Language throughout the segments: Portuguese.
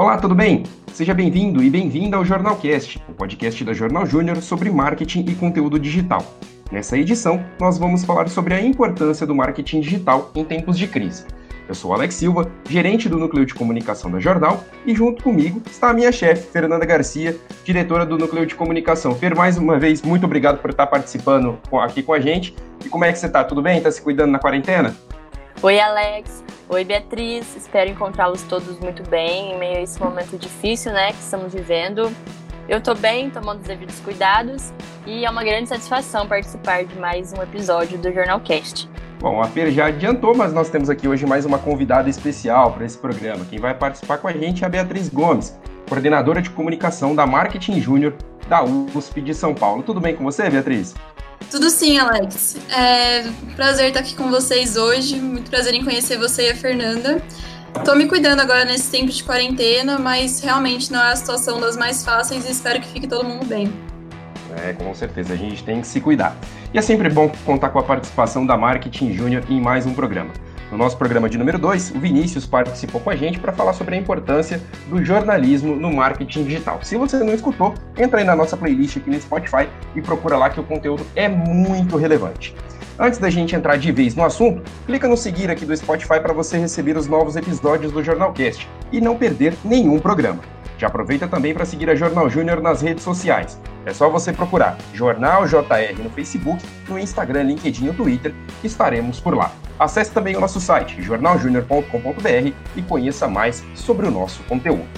Olá, tudo bem? Seja bem-vindo e bem-vinda ao Jornalcast, o podcast da Jornal Júnior sobre marketing e conteúdo digital. Nessa edição, nós vamos falar sobre a importância do marketing digital em tempos de crise. Eu sou Alex Silva, gerente do Núcleo de Comunicação da Jornal, e junto comigo está a minha chefe, Fernanda Garcia, diretora do Núcleo de Comunicação. Fer, mais uma vez, muito obrigado por estar participando aqui com a gente. E como é que você está? Tudo bem? Está se cuidando na quarentena? Oi, Alex. Oi, Beatriz. Espero encontrá-los todos muito bem em meio a esse momento difícil, né, que estamos vivendo. Eu estou bem, tomando os devidos cuidados e é uma grande satisfação participar de mais um episódio do Jornalcast. Bom, a Fer já adiantou, mas nós temos aqui hoje mais uma convidada especial para esse programa. Quem vai participar com a gente é a Beatriz Gomes, coordenadora de comunicação da Marketing Júnior da USP de São Paulo. Tudo bem com você, Beatriz? Tudo sim, Alex. É prazer estar aqui com vocês hoje. Muito prazer em conhecer você e a Fernanda. Tô me cuidando agora nesse tempo de quarentena, mas realmente não é a situação das mais fáceis e espero que fique todo mundo bem. É, com certeza, a gente tem que se cuidar. E é sempre bom contar com a participação da Marketing Júnior em mais um programa. No nosso programa de número 2, o Vinícius participou com a gente para falar sobre a importância do jornalismo no marketing digital. Se você não escutou, entra aí na nossa playlist aqui no Spotify e procura lá que o conteúdo é muito relevante. Antes da gente entrar de vez no assunto, clica no seguir aqui do Spotify para você receber os novos episódios do Jornalcast e não perder nenhum programa. Já aproveita também para seguir a Jornal Júnior nas redes sociais. É só você procurar Jornal JR no Facebook, no Instagram, LinkedIn ou Twitter, que estaremos por lá. Acesse também o nosso site, jornaljunior.com.br e conheça mais sobre o nosso conteúdo.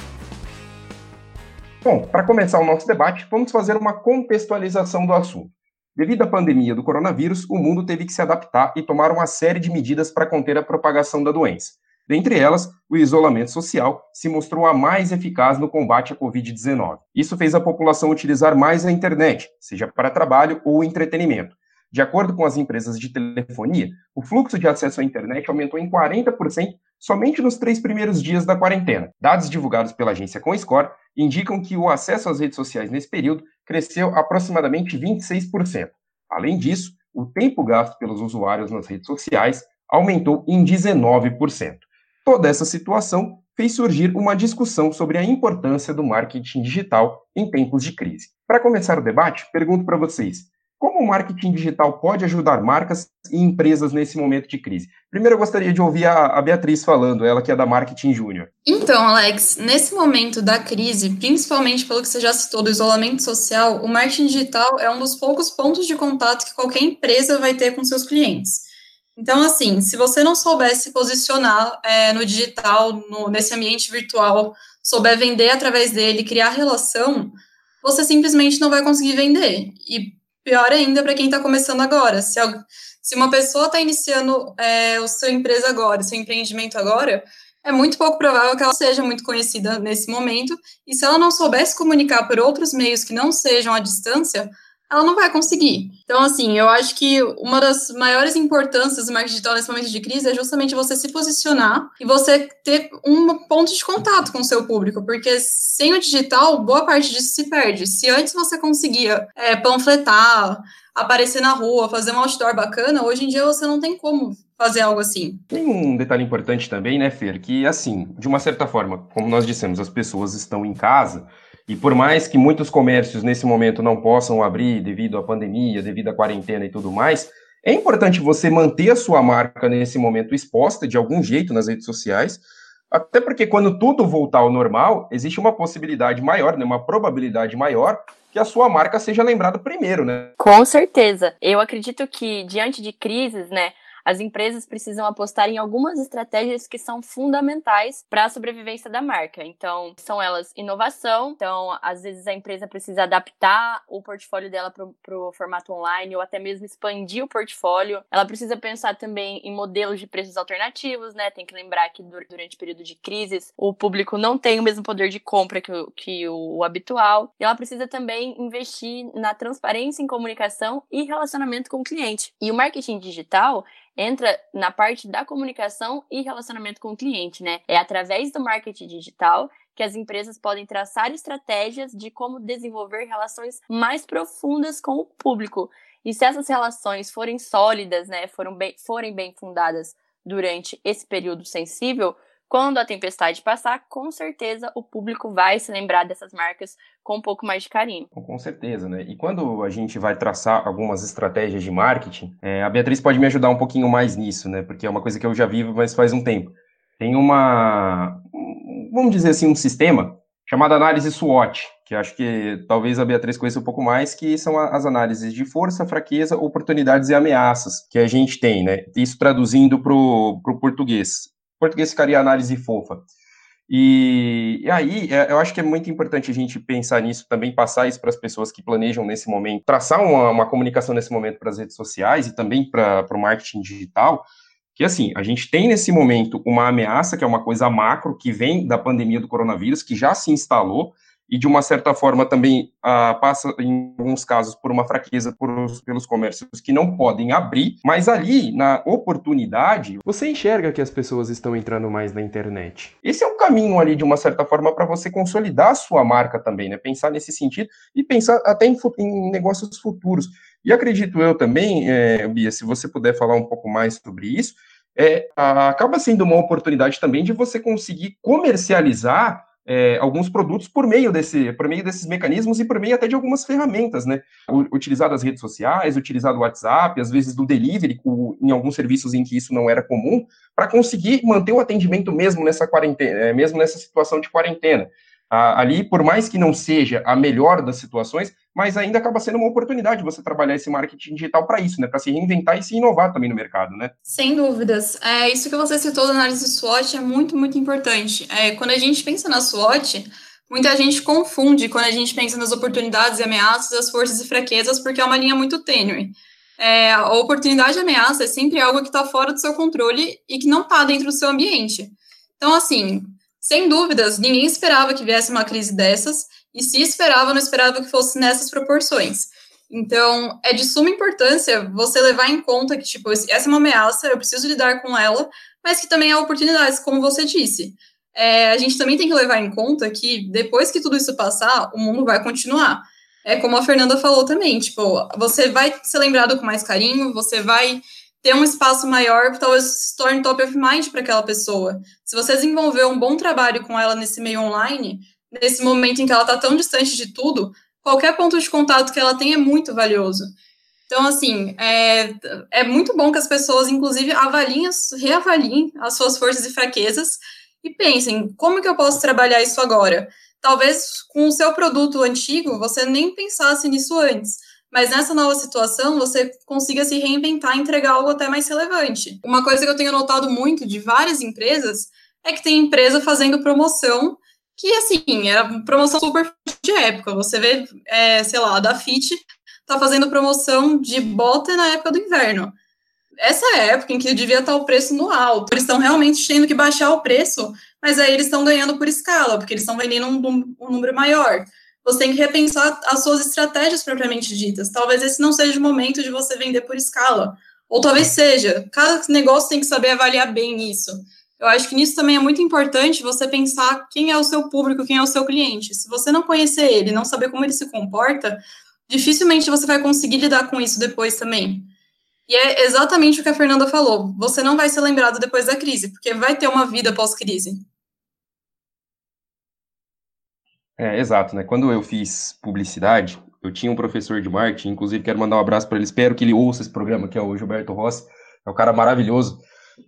Bom, para começar o nosso debate, vamos fazer uma contextualização do assunto. Devido à pandemia do coronavírus, o mundo teve que se adaptar e tomar uma série de medidas para conter a propagação da doença. Dentre elas, o isolamento social se mostrou a mais eficaz no combate à Covid-19. Isso fez a população utilizar mais a internet, seja para trabalho ou entretenimento. De acordo com as empresas de telefonia, o fluxo de acesso à internet aumentou em 40% somente nos três primeiros dias da quarentena. Dados divulgados pela agência ComScore indicam que o acesso às redes sociais nesse período cresceu aproximadamente 26%. Além disso, o tempo gasto pelos usuários nas redes sociais aumentou em 19%. Toda essa situação fez surgir uma discussão sobre a importância do marketing digital em tempos de crise. Para começar o debate, pergunto para vocês: como o marketing digital pode ajudar marcas e empresas nesse momento de crise? Primeiro, eu gostaria de ouvir a, a Beatriz falando, ela que é da Marketing Júnior. Então, Alex, nesse momento da crise, principalmente pelo que você já citou do isolamento social, o marketing digital é um dos poucos pontos de contato que qualquer empresa vai ter com seus clientes. Então, assim, se você não souber se posicionar é, no digital, no, nesse ambiente virtual, souber vender através dele, criar relação, você simplesmente não vai conseguir vender. E pior ainda para quem está começando agora. Se, se uma pessoa está iniciando é, a sua empresa agora, seu empreendimento agora, é muito pouco provável que ela seja muito conhecida nesse momento. E se ela não souber se comunicar por outros meios que não sejam à distância, ela não vai conseguir. Então, assim, eu acho que uma das maiores importâncias do marketing digital nesse momento de crise é justamente você se posicionar e você ter um ponto de contato com o seu público, porque sem o digital, boa parte disso se perde. Se antes você conseguia é, panfletar, aparecer na rua, fazer um outdoor bacana, hoje em dia você não tem como fazer algo assim. Tem um detalhe importante também, né, Fer, que assim, de uma certa forma, como nós dissemos, as pessoas estão em casa, e por mais que muitos comércios nesse momento não possam abrir devido à pandemia, devido à quarentena e tudo mais, é importante você manter a sua marca nesse momento exposta de algum jeito nas redes sociais, até porque quando tudo voltar ao normal, existe uma possibilidade maior, né, uma probabilidade maior que a sua marca seja lembrada primeiro, né? Com certeza. Eu acredito que diante de crises, né, as empresas precisam apostar em algumas estratégias que são fundamentais para a sobrevivência da marca. Então, são elas inovação, então, às vezes a empresa precisa adaptar o portfólio dela para o formato online ou até mesmo expandir o portfólio. Ela precisa pensar também em modelos de preços alternativos, né? Tem que lembrar que durante o período de crises o público não tem o mesmo poder de compra que o, que o habitual. E ela precisa também investir na transparência em comunicação e relacionamento com o cliente. E o marketing digital entra na parte da comunicação e relacionamento com o cliente, né? É através do marketing digital que as empresas podem traçar estratégias de como desenvolver relações mais profundas com o público. E se essas relações forem sólidas, né, foram bem, forem bem fundadas durante esse período sensível, quando a tempestade passar, com certeza o público vai se lembrar dessas marcas com um pouco mais de carinho. Com certeza, né? E quando a gente vai traçar algumas estratégias de marketing, é, a Beatriz pode me ajudar um pouquinho mais nisso, né? Porque é uma coisa que eu já vivo, mas faz um tempo. Tem uma, vamos dizer assim, um sistema chamado análise SWOT, que acho que talvez a Beatriz conheça um pouco mais, que são as análises de força, fraqueza, oportunidades e ameaças que a gente tem, né? Isso traduzindo para o português português ficaria análise fofa. E, e, aí, é, eu acho que é muito importante a gente pensar nisso, também passar isso para as pessoas que planejam nesse momento, traçar uma, uma comunicação nesse momento para as redes sociais e também para o marketing digital, que assim, a gente tem nesse momento uma ameaça, que é uma coisa macro, que vem da pandemia do coronavírus, que já se instalou, e de uma certa forma também ah, passa, em alguns casos, por uma fraqueza por, pelos comércios que não podem abrir, mas ali, na oportunidade, você enxerga que as pessoas estão entrando mais na internet. Esse é um caminho ali, de uma certa forma, para você consolidar a sua marca também, né? Pensar nesse sentido e pensar até em, em negócios futuros. E acredito eu também, é, Bia, se você puder falar um pouco mais sobre isso, é, acaba sendo uma oportunidade também de você conseguir comercializar é, alguns produtos por meio, desse, por meio desses mecanismos e por meio até de algumas ferramentas, né? Utilizar das redes sociais, utilizar do WhatsApp, às vezes do delivery, em alguns serviços em que isso não era comum, para conseguir manter o atendimento mesmo nessa quarentena, é, mesmo nessa situação de quarentena ali, por mais que não seja a melhor das situações, mas ainda acaba sendo uma oportunidade você trabalhar esse marketing digital para isso, né? Para se reinventar e se inovar também no mercado, né? Sem dúvidas. É, isso que você citou da análise SWOT é muito, muito importante. É, quando a gente pensa na SWOT, muita gente confunde quando a gente pensa nas oportunidades e ameaças, as forças e fraquezas, porque é uma linha muito tênue. É, a oportunidade e ameaça é sempre algo que está fora do seu controle e que não está dentro do seu ambiente. Então, assim, sem dúvidas, ninguém esperava que viesse uma crise dessas, e se esperava, não esperava que fosse nessas proporções. Então, é de suma importância você levar em conta que, tipo, essa é uma ameaça, eu preciso lidar com ela, mas que também há oportunidades, como você disse. É, a gente também tem que levar em conta que depois que tudo isso passar, o mundo vai continuar. É como a Fernanda falou também, tipo, você vai ser lembrado com mais carinho, você vai ter um espaço maior talvez se torne top of mind para aquela pessoa. Se você desenvolver um bom trabalho com ela nesse meio online, nesse momento em que ela está tão distante de tudo, qualquer ponto de contato que ela tem é muito valioso. Então, assim, é, é muito bom que as pessoas, inclusive, avaliem, reavaliem as suas forças e fraquezas e pensem, como que eu posso trabalhar isso agora? Talvez com o seu produto antigo, você nem pensasse nisso antes, mas nessa nova situação você consiga se reinventar e entregar algo até mais relevante. Uma coisa que eu tenho notado muito de várias empresas é que tem empresa fazendo promoção que, assim, era é promoção super de época. Você vê, é, sei lá, a da Fit tá fazendo promoção de bota na época do inverno. Essa é a época em que devia estar o preço no alto. Eles estão realmente tendo que baixar o preço, mas aí eles estão ganhando por escala, porque eles estão vendendo um, um número maior você tem que repensar as suas estratégias propriamente ditas. Talvez esse não seja o momento de você vender por escala. Ou talvez seja. Cada negócio tem que saber avaliar bem isso. Eu acho que nisso também é muito importante você pensar quem é o seu público, quem é o seu cliente. Se você não conhecer ele, não saber como ele se comporta, dificilmente você vai conseguir lidar com isso depois também. E é exatamente o que a Fernanda falou. Você não vai ser lembrado depois da crise, porque vai ter uma vida pós-crise. É, exato, né? Quando eu fiz publicidade, eu tinha um professor de marketing, inclusive quero mandar um abraço para ele, espero que ele ouça esse programa, que é o Gilberto Rossi, é um cara maravilhoso.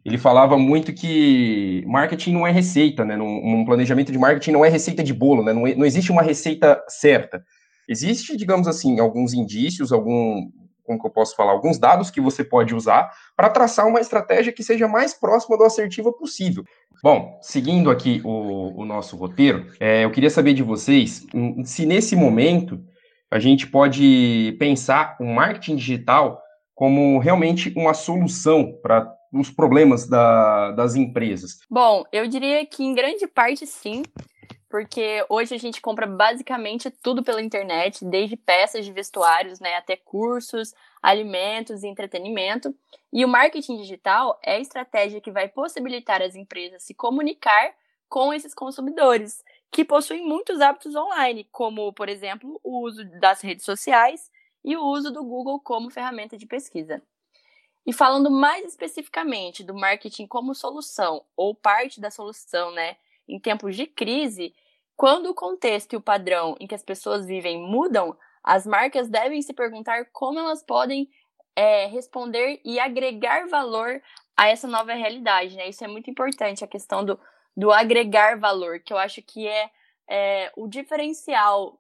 Ele falava muito que marketing não é receita, né? Um planejamento de marketing não é receita de bolo, né? Não, não existe uma receita certa. Existe, digamos assim, alguns indícios, algum, como que eu posso falar, alguns dados que você pode usar para traçar uma estratégia que seja mais próxima do assertivo possível. Bom, seguindo aqui o, o nosso roteiro, é, eu queria saber de vocês se nesse momento a gente pode pensar o marketing digital como realmente uma solução para os problemas da, das empresas. Bom, eu diria que em grande parte sim porque hoje a gente compra basicamente tudo pela internet, desde peças de vestuários, né, até cursos, alimentos e entretenimento. E o marketing digital é a estratégia que vai possibilitar as empresas se comunicar com esses consumidores, que possuem muitos hábitos online, como, por exemplo, o uso das redes sociais e o uso do Google como ferramenta de pesquisa. E falando mais especificamente do marketing como solução ou parte da solução, né, em tempos de crise, quando o contexto e o padrão em que as pessoas vivem mudam, as marcas devem se perguntar como elas podem é, responder e agregar valor a essa nova realidade, né? Isso é muito importante, a questão do, do agregar valor, que eu acho que é, é o diferencial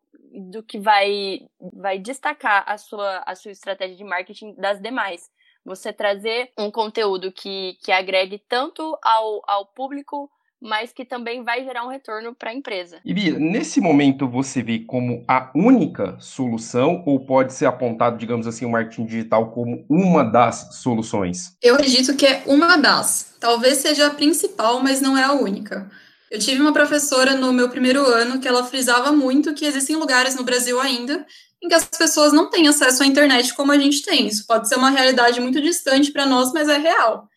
do que vai, vai destacar a sua, a sua estratégia de marketing das demais. Você trazer um conteúdo que, que agregue tanto ao, ao público mas que também vai gerar um retorno para a empresa. E Bia, nesse momento você vê como a única solução ou pode ser apontado, digamos assim, o marketing digital como uma das soluções? Eu acredito que é uma das. Talvez seja a principal, mas não é a única. Eu tive uma professora no meu primeiro ano que ela frisava muito que existem lugares no Brasil ainda em que as pessoas não têm acesso à internet como a gente tem. Isso pode ser uma realidade muito distante para nós, mas é real.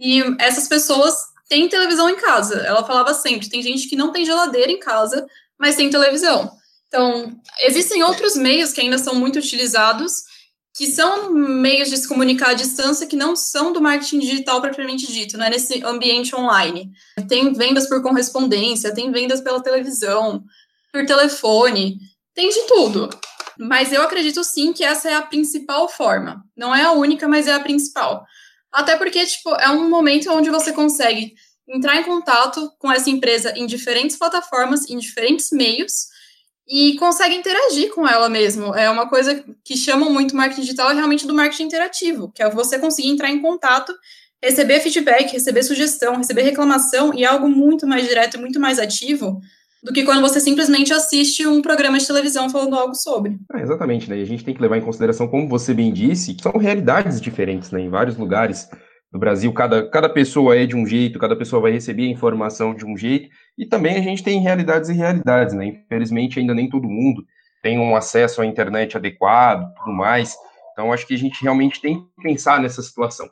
E essas pessoas tem televisão em casa. Ela falava sempre: tem gente que não tem geladeira em casa, mas tem televisão. Então, existem outros meios que ainda são muito utilizados, que são meios de se comunicar à distância que não são do marketing digital propriamente dito, não é nesse ambiente online. Tem vendas por correspondência, tem vendas pela televisão, por telefone, tem de tudo. Mas eu acredito sim que essa é a principal forma. Não é a única, mas é a principal. Até porque, tipo, é um momento onde você consegue entrar em contato com essa empresa em diferentes plataformas, em diferentes meios, e consegue interagir com ela mesmo. É uma coisa que chama muito marketing digital é realmente do marketing interativo, que é você conseguir entrar em contato, receber feedback, receber sugestão, receber reclamação, e é algo muito mais direto, muito mais ativo do que quando você simplesmente assiste um programa de televisão falando algo sobre. Ah, exatamente, né? E a gente tem que levar em consideração, como você bem disse, que são realidades diferentes, né? Em vários lugares do Brasil, cada, cada pessoa é de um jeito, cada pessoa vai receber a informação de um jeito, e também a gente tem realidades e realidades, né? Infelizmente, ainda nem todo mundo tem um acesso à internet adequado, tudo mais. Então, acho que a gente realmente tem que pensar nessa situação.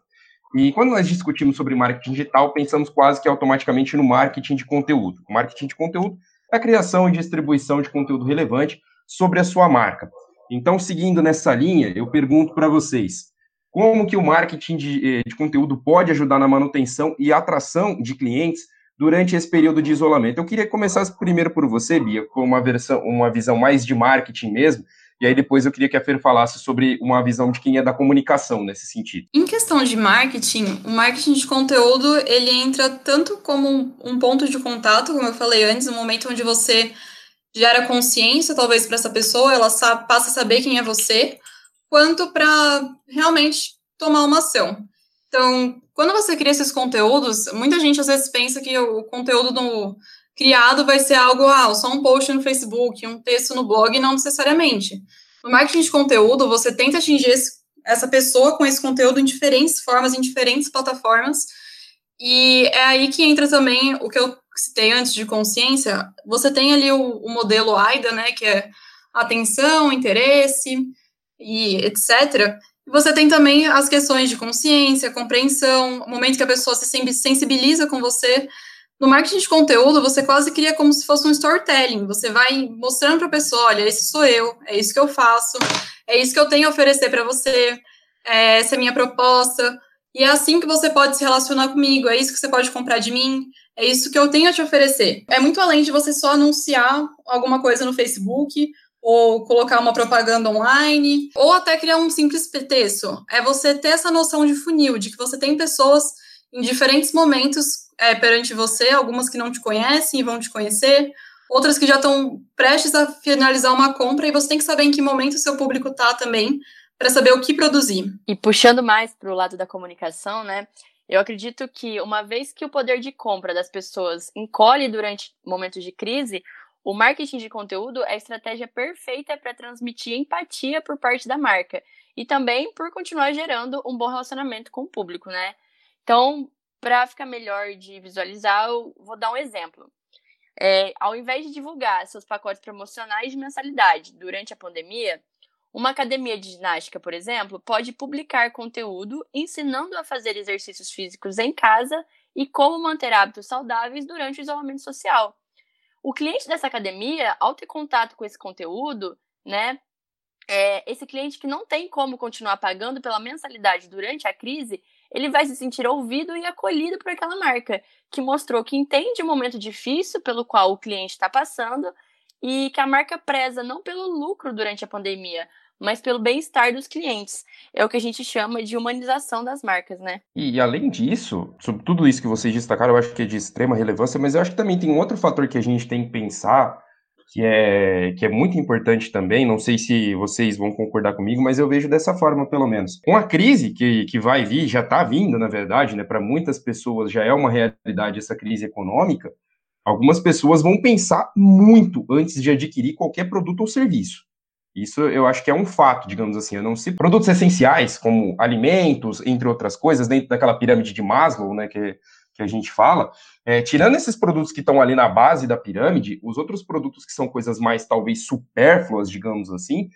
E quando nós discutimos sobre marketing digital, pensamos quase que automaticamente no marketing de conteúdo. O marketing de conteúdo a criação e distribuição de conteúdo relevante sobre a sua marca. Então, seguindo nessa linha, eu pergunto para vocês, como que o marketing de, eh, de, conteúdo pode ajudar na manutenção e atração de clientes durante esse período de isolamento? Eu queria começar primeiro por você, Bia, com uma, versão, uma visão mais de marketing mesmo, e aí depois eu queria que a Fer falasse sobre uma visão de quem é da comunicação nesse sentido. Em questão de marketing, o marketing de conteúdo, ele entra tanto como um ponto de contato, como eu falei antes, no momento onde você gera consciência, talvez, para essa pessoa, ela passa a saber quem é você, quanto para realmente tomar uma ação. Então, quando você cria esses conteúdos, muita gente às vezes pensa que o conteúdo do, criado vai ser algo, ah, só um post no Facebook, um texto no blog, não necessariamente. No marketing de conteúdo, você tenta atingir esse, essa pessoa com esse conteúdo em diferentes formas, em diferentes plataformas, e é aí que entra também o que eu citei antes de consciência. Você tem ali o, o modelo AIDA, né, que é atenção, interesse e etc. Você tem também as questões de consciência, compreensão, o momento que a pessoa se sensibiliza com você, no marketing de conteúdo, você quase cria como se fosse um storytelling. Você vai mostrando para a pessoa: olha, esse sou eu, é isso que eu faço, é isso que eu tenho a oferecer para você, é, essa é a minha proposta. E é assim que você pode se relacionar comigo, é isso que você pode comprar de mim, é isso que eu tenho a te oferecer. É muito além de você só anunciar alguma coisa no Facebook ou colocar uma propaganda online, ou até criar um simples texto. É você ter essa noção de funil, de que você tem pessoas em diferentes momentos é, perante você, algumas que não te conhecem e vão te conhecer, outras que já estão prestes a finalizar uma compra e você tem que saber em que momento o seu público está também para saber o que produzir. E puxando mais para o lado da comunicação, né? Eu acredito que uma vez que o poder de compra das pessoas encolhe durante momentos de crise, o marketing de conteúdo é a estratégia perfeita para transmitir empatia por parte da marca e também por continuar gerando um bom relacionamento com o público, né? Então, para ficar melhor de visualizar, eu vou dar um exemplo. É, ao invés de divulgar seus pacotes promocionais de mensalidade durante a pandemia, uma academia de ginástica, por exemplo, pode publicar conteúdo ensinando a fazer exercícios físicos em casa e como manter hábitos saudáveis durante o isolamento social. O cliente dessa academia, ao ter contato com esse conteúdo, né, é, esse cliente que não tem como continuar pagando pela mensalidade durante a crise, ele vai se sentir ouvido e acolhido por aquela marca, que mostrou que entende o momento difícil pelo qual o cliente está passando e que a marca preza não pelo lucro durante a pandemia, mas pelo bem-estar dos clientes. É o que a gente chama de humanização das marcas, né? E além disso, sobre tudo isso que vocês destacaram, eu acho que é de extrema relevância, mas eu acho que também tem um outro fator que a gente tem que pensar, que é, que é muito importante também, não sei se vocês vão concordar comigo, mas eu vejo dessa forma, pelo menos. Com a crise que, que vai vir, já está vindo, na verdade, né, para muitas pessoas já é uma realidade essa crise econômica, algumas pessoas vão pensar muito antes de adquirir qualquer produto ou serviço. Isso eu acho que é um fato, digamos assim. Não sei produtos essenciais, como alimentos, entre outras coisas, dentro daquela pirâmide de Maslow, né, que, que a gente fala. É, tirando esses produtos que estão ali na base da pirâmide, os outros produtos que são coisas mais talvez supérfluas, digamos assim,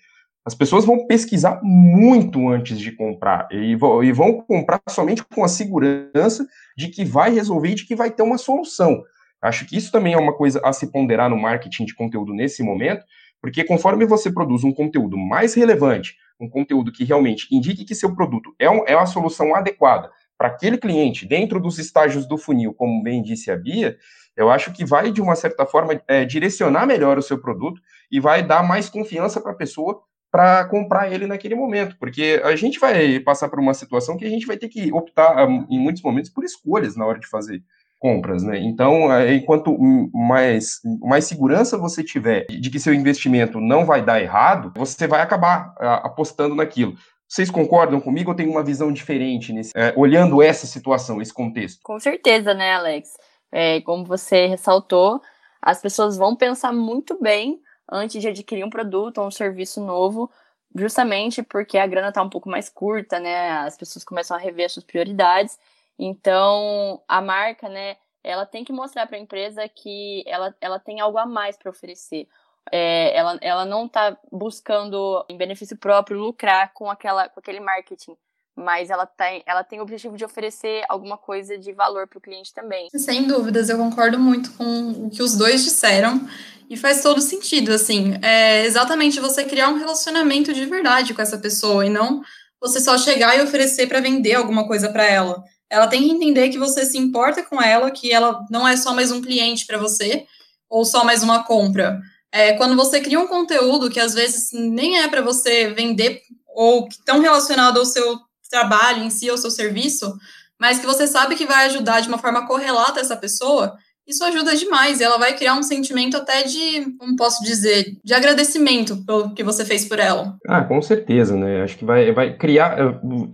as pessoas vão pesquisar muito antes de comprar e e vão comprar somente com a segurança de que vai resolver e de que vai ter uma solução. Acho que isso também é uma coisa a se ponderar no marketing de conteúdo nesse momento, porque conforme você produz um conteúdo mais relevante, um conteúdo que realmente indique que seu produto é, um, é uma solução adequada para aquele cliente dentro dos estágios do funil, como bem disse a Bia, eu acho que vai, de uma certa forma, é, direcionar melhor o seu produto e vai dar mais confiança para a pessoa para comprar ele naquele momento, porque a gente vai passar por uma situação que a gente vai ter que optar, em muitos momentos, por escolhas na hora de fazer compras, né? Então, é, enquanto mais, mais segurança você tiver de que seu investimento não vai dar errado, você vai acabar apostando naquilo. Vocês concordam comigo ou tem uma visão diferente nesse, é, olhando essa situação, esse contexto? Com certeza, né, Alex? É, como você ressaltou, as pessoas vão pensar muito bem antes de adquirir um produto ou um serviço novo, justamente porque a grana está um pouco mais curta, né? As pessoas começam a rever as suas prioridades então, a marca, né, ela tem que mostrar para a empresa que ela, ela tem algo a mais para oferecer. É, ela, ela não está buscando, em benefício próprio, lucrar com, aquela, com aquele marketing, mas ela tem, ela tem o objetivo de oferecer alguma coisa de valor para o cliente também. Sem dúvidas, eu concordo muito com o que os dois disseram e faz todo sentido, assim, é exatamente você criar um relacionamento de verdade com essa pessoa e não você só chegar e oferecer para vender alguma coisa para ela ela tem que entender que você se importa com ela, que ela não é só mais um cliente para você, ou só mais uma compra. É, quando você cria um conteúdo que às vezes nem é para você vender, ou tão relacionado ao seu trabalho em si, ao seu serviço, mas que você sabe que vai ajudar de uma forma correlata essa pessoa, isso ajuda demais. E ela vai criar um sentimento até de, como posso dizer, de agradecimento pelo que você fez por ela. Ah, com certeza, né? Acho que vai, vai criar.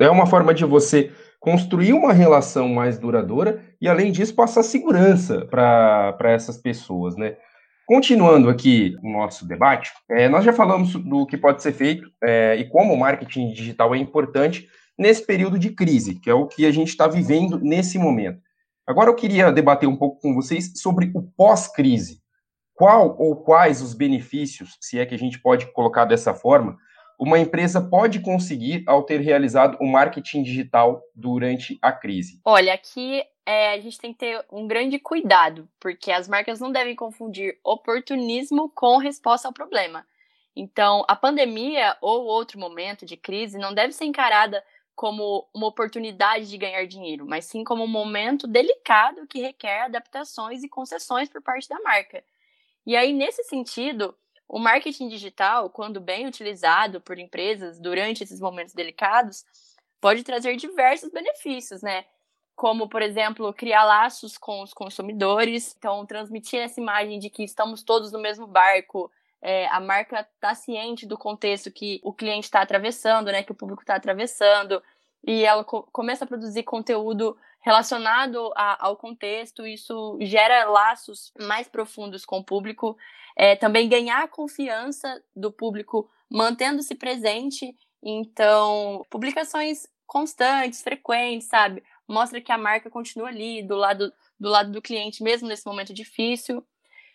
É uma forma de você construir uma relação mais duradoura e, além disso, passar segurança para essas pessoas, né? Continuando aqui o nosso debate, é, nós já falamos do que pode ser feito é, e como o marketing digital é importante nesse período de crise, que é o que a gente está vivendo nesse momento. Agora eu queria debater um pouco com vocês sobre o pós-crise. Qual ou quais os benefícios, se é que a gente pode colocar dessa forma, uma empresa pode conseguir ao ter realizado o marketing digital durante a crise? Olha, aqui é, a gente tem que ter um grande cuidado, porque as marcas não devem confundir oportunismo com resposta ao problema. Então, a pandemia ou outro momento de crise não deve ser encarada como uma oportunidade de ganhar dinheiro, mas sim como um momento delicado que requer adaptações e concessões por parte da marca. E aí, nesse sentido, o marketing digital, quando bem utilizado por empresas durante esses momentos delicados, pode trazer diversos benefícios, né? Como, por exemplo, criar laços com os consumidores, então transmitir essa imagem de que estamos todos no mesmo barco, é, a marca está ciente do contexto que o cliente está atravessando, né? Que o público está atravessando, e ela co começa a produzir conteúdo relacionado a, ao contexto, isso gera laços mais profundos com o público, é, também ganhar a confiança do público mantendo-se presente, então, publicações constantes, frequentes, sabe? Mostra que a marca continua ali do lado do lado do cliente, mesmo nesse momento difícil.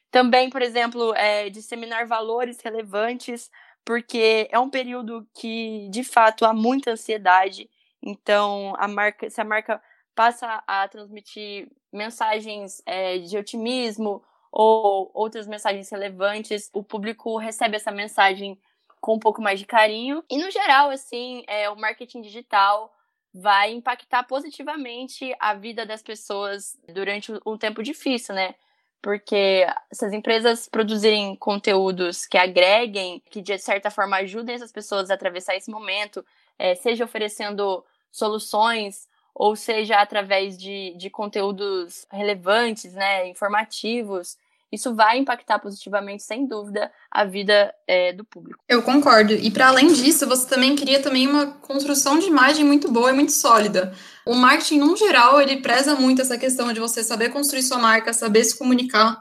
Também, por exemplo, é, disseminar valores relevantes, porque é um período que, de fato, há muita ansiedade então, a marca, se a marca passa a transmitir mensagens é, de otimismo ou outras mensagens relevantes, o público recebe essa mensagem com um pouco mais de carinho. E no geral, assim, é, o marketing digital vai impactar positivamente a vida das pessoas durante um tempo difícil, né? Porque se as empresas produzirem conteúdos que agreguem, que de certa forma ajudem essas pessoas a atravessar esse momento, é, seja oferecendo soluções ou seja através de, de conteúdos relevantes, né, informativos, isso vai impactar positivamente, sem dúvida, a vida é, do público. Eu concordo. E para além disso, você também queria também uma construção de imagem muito boa e muito sólida. O marketing, no geral, ele preza muito essa questão de você saber construir sua marca, saber se comunicar,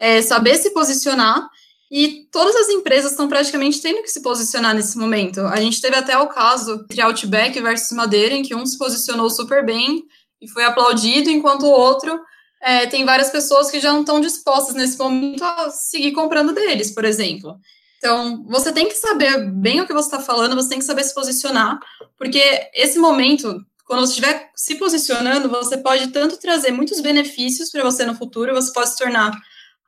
é, saber se posicionar. E todas as empresas estão praticamente tendo que se posicionar nesse momento. A gente teve até o caso entre Outback versus Madeira, em que um se posicionou super bem e foi aplaudido, enquanto o outro é, tem várias pessoas que já não estão dispostas nesse momento a seguir comprando deles, por exemplo. Então, você tem que saber bem o que você está falando, você tem que saber se posicionar, porque esse momento, quando você estiver se posicionando, você pode tanto trazer muitos benefícios para você no futuro, você pode se tornar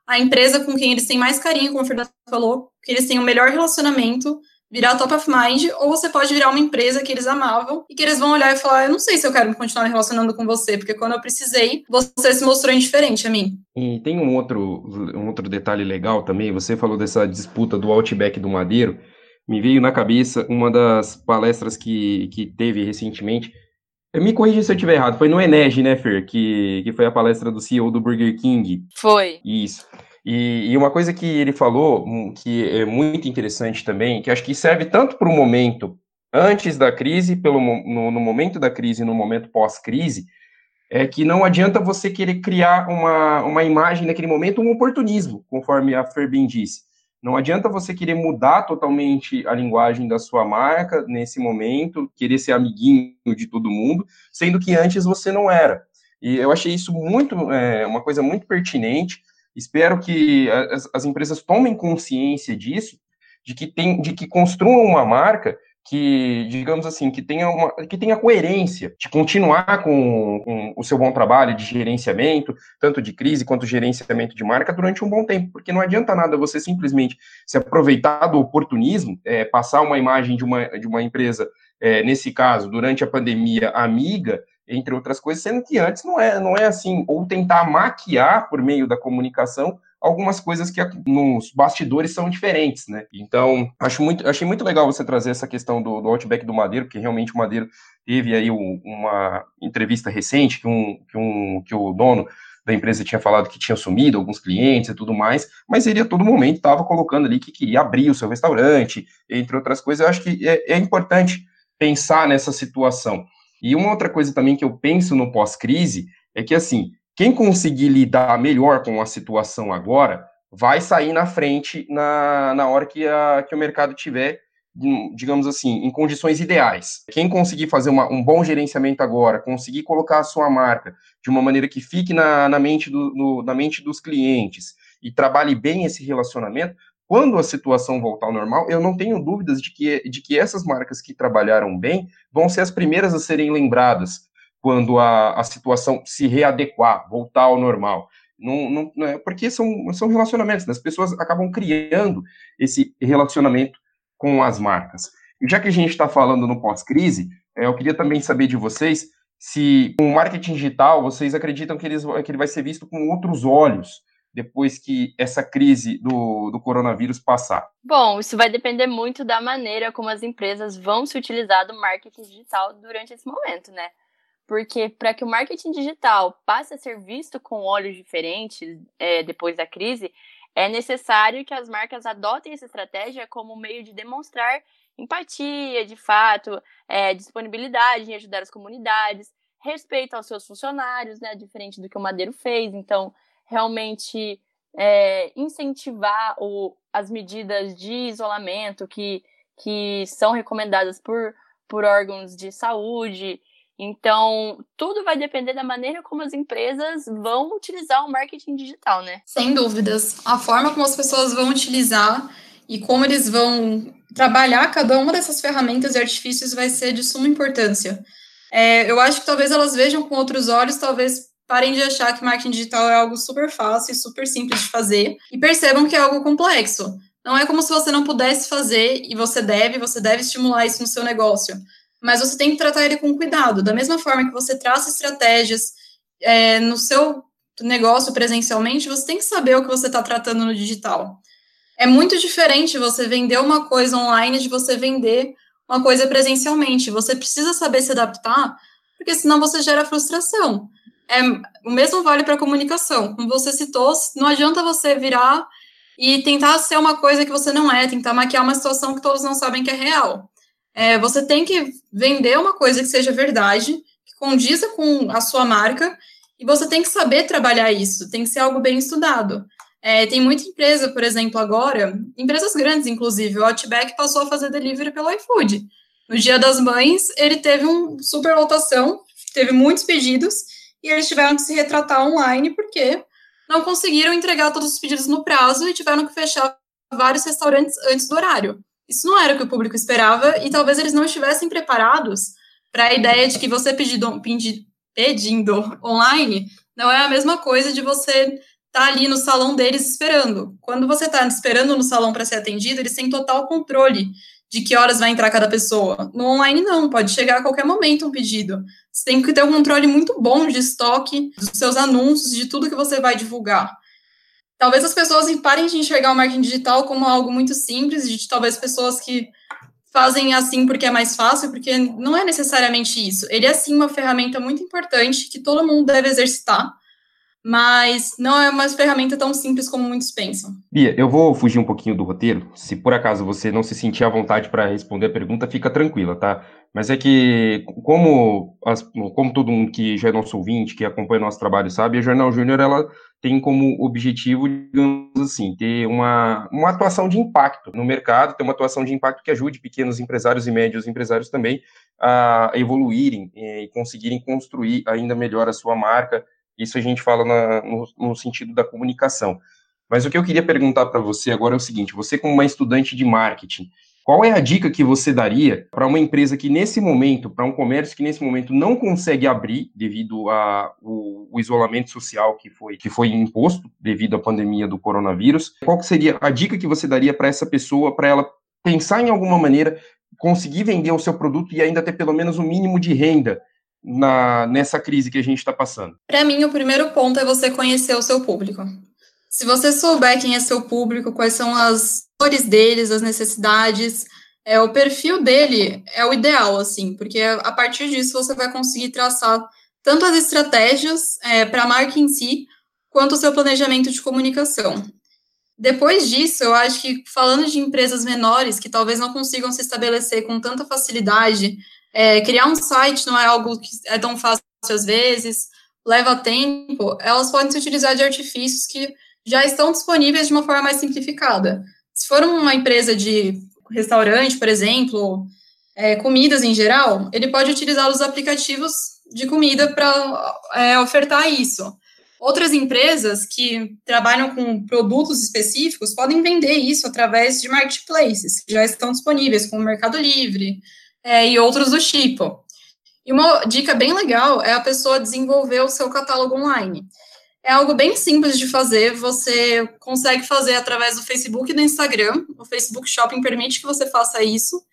a empresa com quem eles têm mais carinho, como o Fernando falou, que eles têm um melhor relacionamento, virar top of mind, ou você pode virar uma empresa que eles amavam e que eles vão olhar e falar: Eu não sei se eu quero continuar me relacionando com você, porque quando eu precisei, você se mostrou indiferente a mim. E tem um outro, um outro detalhe legal também: você falou dessa disputa do Outback do Madeiro. Me veio na cabeça uma das palestras que, que teve recentemente. Me corrija se eu estiver errado. Foi no Enege, né, Fer? Que, que foi a palestra do CEO do Burger King. Foi. Isso. E, e, uma coisa que ele falou, hum, que é muito interessante também, que acho que serve tanto para o momento antes da crise, pelo, no, no momento da crise e no momento pós-crise, é que não adianta você querer criar uma, uma imagem naquele momento, um oportunismo, conforme a Ferbin disse. Não adianta você querer mudar totalmente a linguagem da sua marca nesse momento, querer ser amiguinho de todo mundo, sendo que antes você não era. E eu achei isso muito, é, uma coisa muito pertinente, Espero que as, as empresas tomem consciência disso, de que, tem, de que construam uma marca que, digamos assim, que tenha, uma, que tenha coerência de continuar com, com, o seu bom trabalho de gerenciamento, tanto de crise quanto gerenciamento de marca, durante um bom tempo, porque não adianta nada você simplesmente se aproveitar do oportunismo, é, passar uma imagem de uma, de uma empresa, é, nesse caso, durante a pandemia, amiga, entre outras coisas, sendo que antes não é, não é assim, ou tentar maquiar por meio da comunicação algumas coisas que nos bastidores são diferentes, né? Então, acho muito, achei muito legal você trazer essa questão do, do Outback do Madeiro, porque realmente o Madeiro teve aí uma entrevista recente que, um, que, um, que o dono da empresa tinha falado que tinha sumido alguns clientes e tudo mais, mas ele a todo momento estava colocando ali que queria abrir o seu restaurante, entre outras coisas. Eu acho que é, é importante pensar nessa situação. E uma outra coisa também que eu penso no pós-crise é que, assim, quem conseguir lidar melhor com a situação agora vai sair na frente na, na hora que, a, que o mercado tiver, hum, digamos assim, em condições ideais. Quem conseguir fazer uma, um bom gerenciamento agora, conseguir colocar a sua marca de uma maneira que fique na, na, mente, do, no, na mente dos clientes e trabalhe bem esse relacionamento, quando a situação voltar ao normal, eu não tenho dúvidas de que, de que essas marcas que trabalharam bem vão ser as primeiras a serem lembradas quando a, a situação se readequar, voltar ao normal. Não, não, não é, porque são, são relacionamentos, né? as pessoas acabam criando esse relacionamento com as marcas. E já que a gente está falando no pós-crise, é, eu queria também saber de vocês se o marketing digital vocês acreditam que, eles, que ele vai ser visto com outros olhos depois que essa crise do, do coronavírus passar? Bom, isso vai depender muito da maneira como as empresas vão se utilizar do marketing digital durante esse momento, né? Porque para que o marketing digital passe a ser visto com olhos diferentes é, depois da crise, é necessário que as marcas adotem essa estratégia como meio de demonstrar empatia, de fato, é, disponibilidade em ajudar as comunidades, respeito aos seus funcionários, né? Diferente do que o Madeiro fez. Então, realmente é, incentivar o, as medidas de isolamento que, que são recomendadas por, por órgãos de saúde. Então, tudo vai depender da maneira como as empresas vão utilizar o marketing digital, né? Sem dúvidas. A forma como as pessoas vão utilizar e como eles vão trabalhar cada uma dessas ferramentas e artifícios vai ser de suma importância. É, eu acho que talvez elas vejam com outros olhos, talvez parem de achar que marketing digital é algo super fácil e super simples de fazer e percebam que é algo complexo. Não é como se você não pudesse fazer e você deve, você deve estimular isso no seu negócio. Mas você tem que tratar ele com cuidado. Da mesma forma que você traça estratégias é, no seu negócio presencialmente, você tem que saber o que você está tratando no digital. É muito diferente você vender uma coisa online de você vender uma coisa presencialmente. Você precisa saber se adaptar, porque senão você gera frustração. É, o mesmo vale para a comunicação. Como você citou, não adianta você virar e tentar ser uma coisa que você não é, tentar maquiar uma situação que todos não sabem que é real. É, você tem que vender uma coisa que seja verdade, que condiza com a sua marca, e você tem que saber trabalhar isso, tem que ser algo bem estudado. É, tem muita empresa, por exemplo, agora, empresas grandes, inclusive, o Outback passou a fazer delivery pelo iFood. No Dia das Mães, ele teve uma super lotação, teve muitos pedidos, e eles tiveram que se retratar online, porque não conseguiram entregar todos os pedidos no prazo e tiveram que fechar vários restaurantes antes do horário. Isso não era o que o público esperava e talvez eles não estivessem preparados para a ideia de que você pedindo, pedindo online não é a mesma coisa de você estar tá ali no salão deles esperando. Quando você está esperando no salão para ser atendido, eles têm total controle de que horas vai entrar cada pessoa. No online, não, pode chegar a qualquer momento um pedido. Você tem que ter um controle muito bom de estoque, dos seus anúncios, de tudo que você vai divulgar. Talvez as pessoas parem de enxergar o marketing digital como algo muito simples, de talvez pessoas que fazem assim porque é mais fácil, porque não é necessariamente isso. Ele é sim uma ferramenta muito importante que todo mundo deve exercitar, mas não é uma ferramenta tão simples como muitos pensam. Bia, eu vou fugir um pouquinho do roteiro. Se por acaso você não se sentir à vontade para responder a pergunta, fica tranquila, tá? Mas é que, como, as, como todo mundo que já é nosso ouvinte, que acompanha nosso trabalho sabe, a Jornal Júnior, ela tem como objetivo, digamos assim, ter uma, uma atuação de impacto no mercado, ter uma atuação de impacto que ajude pequenos empresários e médios empresários também a evoluírem e conseguirem construir ainda melhor a sua marca, isso a gente fala na, no, no sentido da comunicação. Mas o que eu queria perguntar para você agora é o seguinte: você, como uma estudante de marketing, qual é a dica que você daria para uma empresa que nesse momento, para um comércio que nesse momento não consegue abrir devido ao isolamento social que foi, que foi imposto devido à pandemia do coronavírus? Qual seria a dica que você daria para essa pessoa, para ela pensar em alguma maneira conseguir vender o seu produto e ainda ter pelo menos o um mínimo de renda na, nessa crise que a gente está passando? Para mim, o primeiro ponto é você conhecer o seu público. Se você souber quem é seu público, quais são as dores deles, as necessidades, é, o perfil dele é o ideal, assim, porque a partir disso você vai conseguir traçar tanto as estratégias é, para a marca em si, quanto o seu planejamento de comunicação. Depois disso, eu acho que falando de empresas menores que talvez não consigam se estabelecer com tanta facilidade, é, criar um site não é algo que é tão fácil às vezes, leva tempo, elas podem se utilizar de artifícios que já estão disponíveis de uma forma mais simplificada. Se for uma empresa de restaurante, por exemplo, é, comidas em geral, ele pode utilizar os aplicativos de comida para é, ofertar isso. Outras empresas que trabalham com produtos específicos podem vender isso através de marketplaces, que já estão disponíveis, como o Mercado Livre, é, e outros do tipo. E uma dica bem legal é a pessoa desenvolver o seu catálogo online. É algo bem simples de fazer, você consegue fazer através do Facebook e do Instagram. O Facebook Shopping permite que você faça isso.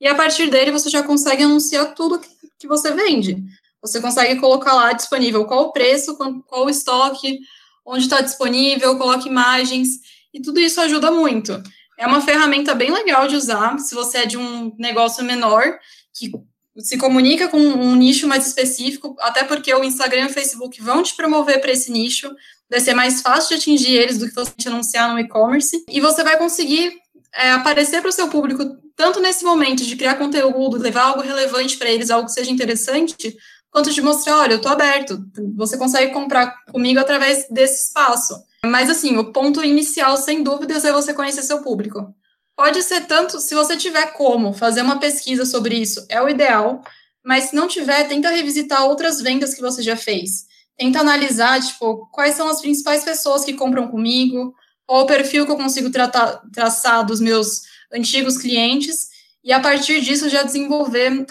E a partir dele você já consegue anunciar tudo que você vende. Você consegue colocar lá disponível qual o preço, qual o estoque, onde está disponível, coloca imagens, e tudo isso ajuda muito. É uma ferramenta bem legal de usar se você é de um negócio menor, que se comunica com um nicho mais específico, até porque o Instagram e o Facebook vão te promover para esse nicho, vai ser mais fácil de atingir eles do que você anunciar no e-commerce, e você vai conseguir é, aparecer para o seu público, tanto nesse momento de criar conteúdo, levar algo relevante para eles, algo que seja interessante, quanto de mostrar, olha, eu estou aberto, você consegue comprar comigo através desse espaço. Mas, assim, o ponto inicial, sem dúvidas, é você conhecer seu público. Pode ser tanto, se você tiver como fazer uma pesquisa sobre isso, é o ideal, mas se não tiver, tenta revisitar outras vendas que você já fez. Tenta analisar, tipo, quais são as principais pessoas que compram comigo, qual o perfil que eu consigo tratar, traçar dos meus antigos clientes, e a partir disso já desenvolver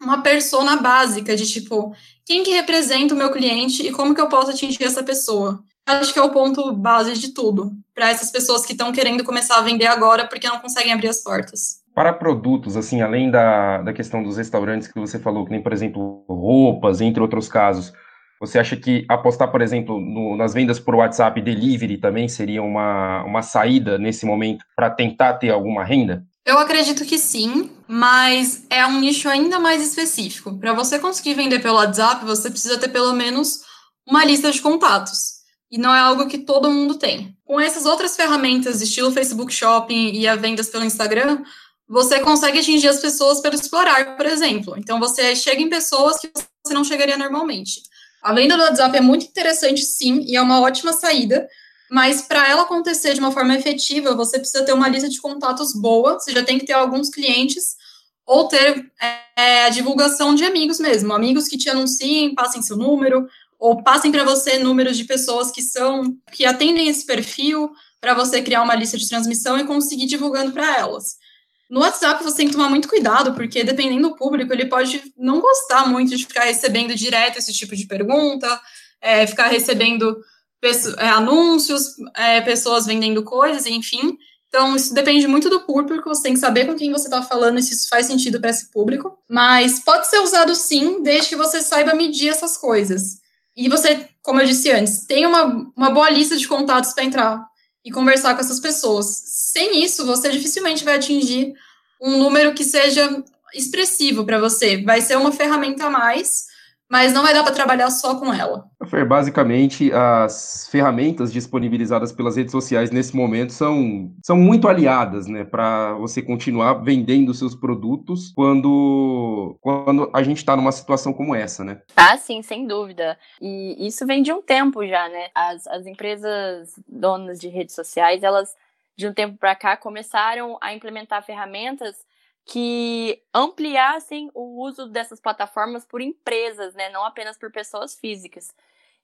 uma persona básica de tipo, quem que representa o meu cliente e como que eu posso atingir essa pessoa. Acho que é o ponto base de tudo, para essas pessoas que estão querendo começar a vender agora porque não conseguem abrir as portas. Para produtos, assim, além da, da questão dos restaurantes que você falou, que nem, por exemplo, roupas, entre outros casos, você acha que apostar, por exemplo, no, nas vendas por WhatsApp delivery também seria uma, uma saída nesse momento para tentar ter alguma renda? Eu acredito que sim, mas é um nicho ainda mais específico. Para você conseguir vender pelo WhatsApp, você precisa ter pelo menos uma lista de contatos. E não é algo que todo mundo tem. Com essas outras ferramentas, estilo Facebook Shopping e a vendas pelo Instagram, você consegue atingir as pessoas pelo explorar, por exemplo. Então, você chega em pessoas que você não chegaria normalmente. A venda do WhatsApp é muito interessante, sim, e é uma ótima saída, mas para ela acontecer de uma forma efetiva, você precisa ter uma lista de contatos boa, você já tem que ter alguns clientes, ou ter é, a divulgação de amigos mesmo, amigos que te anunciem, passem seu número, ou passem para você números de pessoas que são, que atendem esse perfil, para você criar uma lista de transmissão e conseguir divulgando para elas. No WhatsApp você tem que tomar muito cuidado, porque dependendo do público, ele pode não gostar muito de ficar recebendo direto esse tipo de pergunta, é, ficar recebendo é, anúncios, é, pessoas vendendo coisas, enfim. Então, isso depende muito do público, você tem que saber com quem você está falando e se isso faz sentido para esse público. Mas pode ser usado sim, desde que você saiba medir essas coisas. E você, como eu disse antes, tem uma, uma boa lista de contatos para entrar e conversar com essas pessoas. Sem isso, você dificilmente vai atingir um número que seja expressivo para você. Vai ser uma ferramenta a mais, mas não vai dar para trabalhar só com ela. Fer, basicamente, as ferramentas disponibilizadas pelas redes sociais nesse momento são, são muito aliadas, né, para você continuar vendendo seus produtos quando, quando a gente está numa situação como essa, né? Ah, sim, sem dúvida. E isso vem de um tempo já, né? As, as empresas donas de redes sociais, elas de um tempo para cá começaram a implementar ferramentas que ampliassem o uso dessas plataformas por empresas, né, não apenas por pessoas físicas.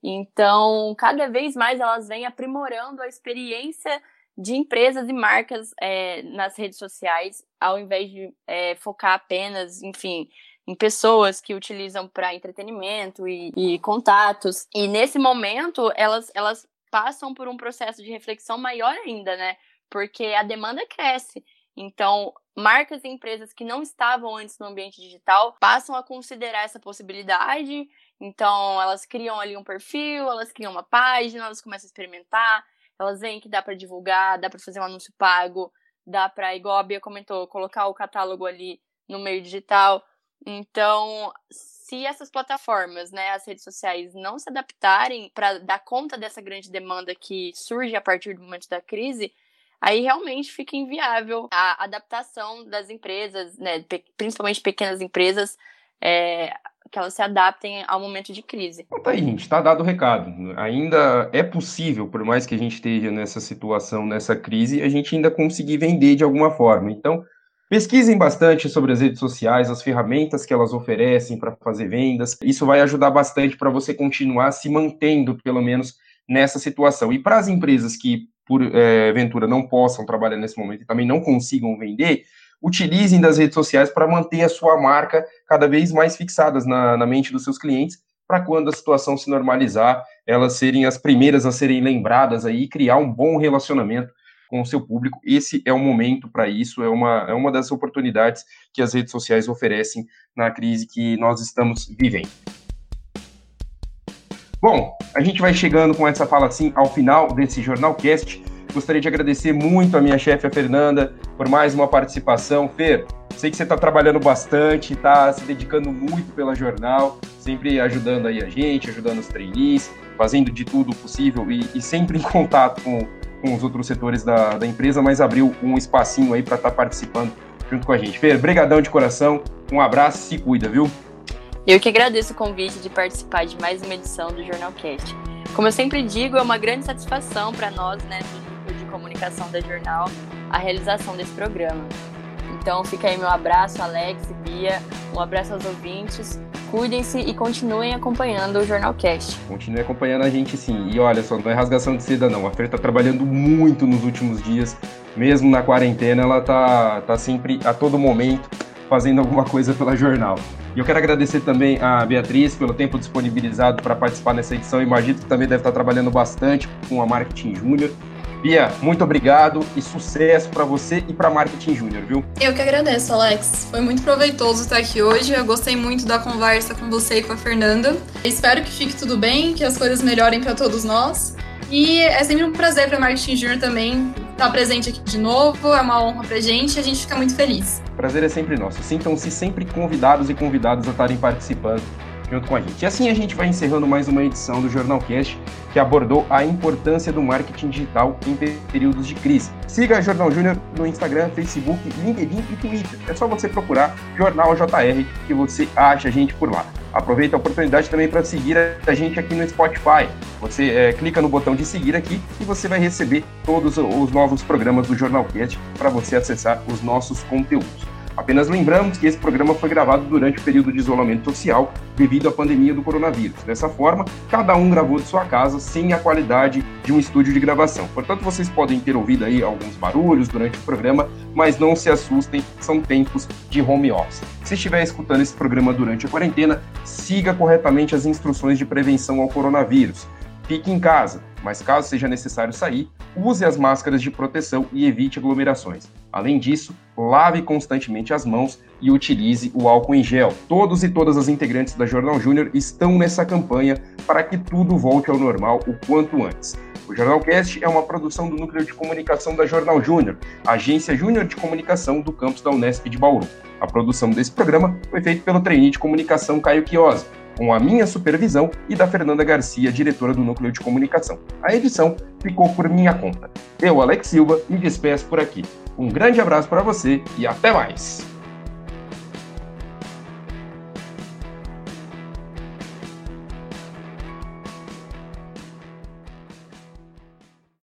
Então, cada vez mais elas vêm aprimorando a experiência de empresas e marcas é, nas redes sociais, ao invés de é, focar apenas, enfim, em pessoas que utilizam para entretenimento e, e, contatos. E nesse momento, elas, elas passam por um processo de reflexão maior ainda, né? Porque a demanda cresce. Então, marcas e empresas que não estavam antes no ambiente digital passam a considerar essa possibilidade. Então, elas criam ali um perfil, elas criam uma página, elas começam a experimentar, elas veem que dá para divulgar, dá para fazer um anúncio pago, dá para, igual a Bia comentou, colocar o catálogo ali no meio digital. Então, se essas plataformas, né, as redes sociais não se adaptarem para dar conta dessa grande demanda que surge a partir do momento da crise, aí realmente fica inviável a adaptação das empresas, né, principalmente pequenas empresas, é, que elas se adaptem ao momento de crise. Então tá aí, gente, está dado o recado. Ainda é possível, por mais que a gente esteja nessa situação, nessa crise, a gente ainda conseguir vender de alguma forma. Então, pesquisem bastante sobre as redes sociais, as ferramentas que elas oferecem para fazer vendas. Isso vai ajudar bastante para você continuar se mantendo, pelo menos, nessa situação. E para as empresas que por é, ventura não possam trabalhar nesse momento e também não consigam vender, utilizem das redes sociais para manter a sua marca cada vez mais fixadas na, na mente dos seus clientes, para quando a situação se normalizar, elas serem as primeiras a serem lembradas aí, criar um bom relacionamento com o seu público. Esse é o momento para isso, é uma, é uma das oportunidades que as redes sociais oferecem na crise que nós estamos vivendo. Bom, a gente vai chegando com essa fala assim ao final desse Jornalcast. Gostaria de agradecer muito a minha chefe, a Fernanda, por mais uma participação. Fer, sei que você está trabalhando bastante, está se dedicando muito pela jornal, sempre ajudando aí a gente, ajudando os trainees, fazendo de tudo possível e, e sempre em contato com, com os outros setores da, da empresa, mas abriu um espacinho aí para estar tá participando junto com a gente. Fer, brigadão de coração, um abraço, se cuida, viu? Eu que agradeço o convite de participar de mais uma edição do Jornalcast. Como eu sempre digo, é uma grande satisfação para nós, né, do núcleo de comunicação da Jornal, a realização desse programa. Então fica aí meu abraço, Alex e Bia, um abraço aos ouvintes, cuidem-se e continuem acompanhando o Jornalcast. Continue acompanhando a gente sim. E olha só, não é rasgação de seda não, a Fer está trabalhando muito nos últimos dias, mesmo na quarentena, ela tá, tá sempre a todo momento fazendo alguma coisa pela jornal. E eu quero agradecer também a Beatriz pelo tempo disponibilizado para participar nessa edição. Imagino que também deve estar trabalhando bastante com a Marketing Júnior. Bia, muito obrigado e sucesso para você e para Marketing Júnior, viu? Eu que agradeço, Alex. Foi muito proveitoso estar aqui hoje. Eu gostei muito da conversa com você e com a Fernanda. Espero que fique tudo bem, que as coisas melhorem para todos nós. E é sempre um prazer para Marketing Júnior também estar presente aqui de novo. É uma honra para gente e a gente fica muito feliz. Prazer é sempre nosso. Sintam-se sempre convidados e convidadas a estarem participando junto com a gente. E assim a gente vai encerrando mais uma edição do Jornal Cast, que abordou a importância do marketing digital em períodos de crise. Siga a Jornal Júnior no Instagram, Facebook, LinkedIn e Twitter. É só você procurar Jornal JR que você acha a gente por lá. Aproveita a oportunidade também para seguir a gente aqui no Spotify. Você é, clica no botão de seguir aqui e você vai receber todos os novos programas do Jornal Cast para você acessar os nossos conteúdos. Apenas lembramos que esse programa foi gravado durante o período de isolamento social devido à pandemia do coronavírus. Dessa forma, cada um gravou de sua casa sem a qualidade de um estúdio de gravação. Portanto, vocês podem ter ouvido aí alguns barulhos durante o programa, mas não se assustem, são tempos de home office. Se estiver escutando esse programa durante a quarentena, siga corretamente as instruções de prevenção ao coronavírus. Fique em casa, mas caso seja necessário sair, use as máscaras de proteção e evite aglomerações. Além disso, lave constantemente as mãos e utilize o álcool em gel. Todos e todas as integrantes da Jornal Júnior estão nessa campanha para que tudo volte ao normal o quanto antes. O Jornalcast é uma produção do Núcleo de Comunicação da Jornal Júnior, agência júnior de comunicação do campus da Unesp de Bauru. A produção desse programa foi feita pelo trainee de comunicação Caio Chiosi com a minha supervisão e da Fernanda Garcia, diretora do Núcleo de Comunicação. A edição ficou por minha conta. Eu, Alex Silva, me despeço por aqui. Um grande abraço para você e até mais!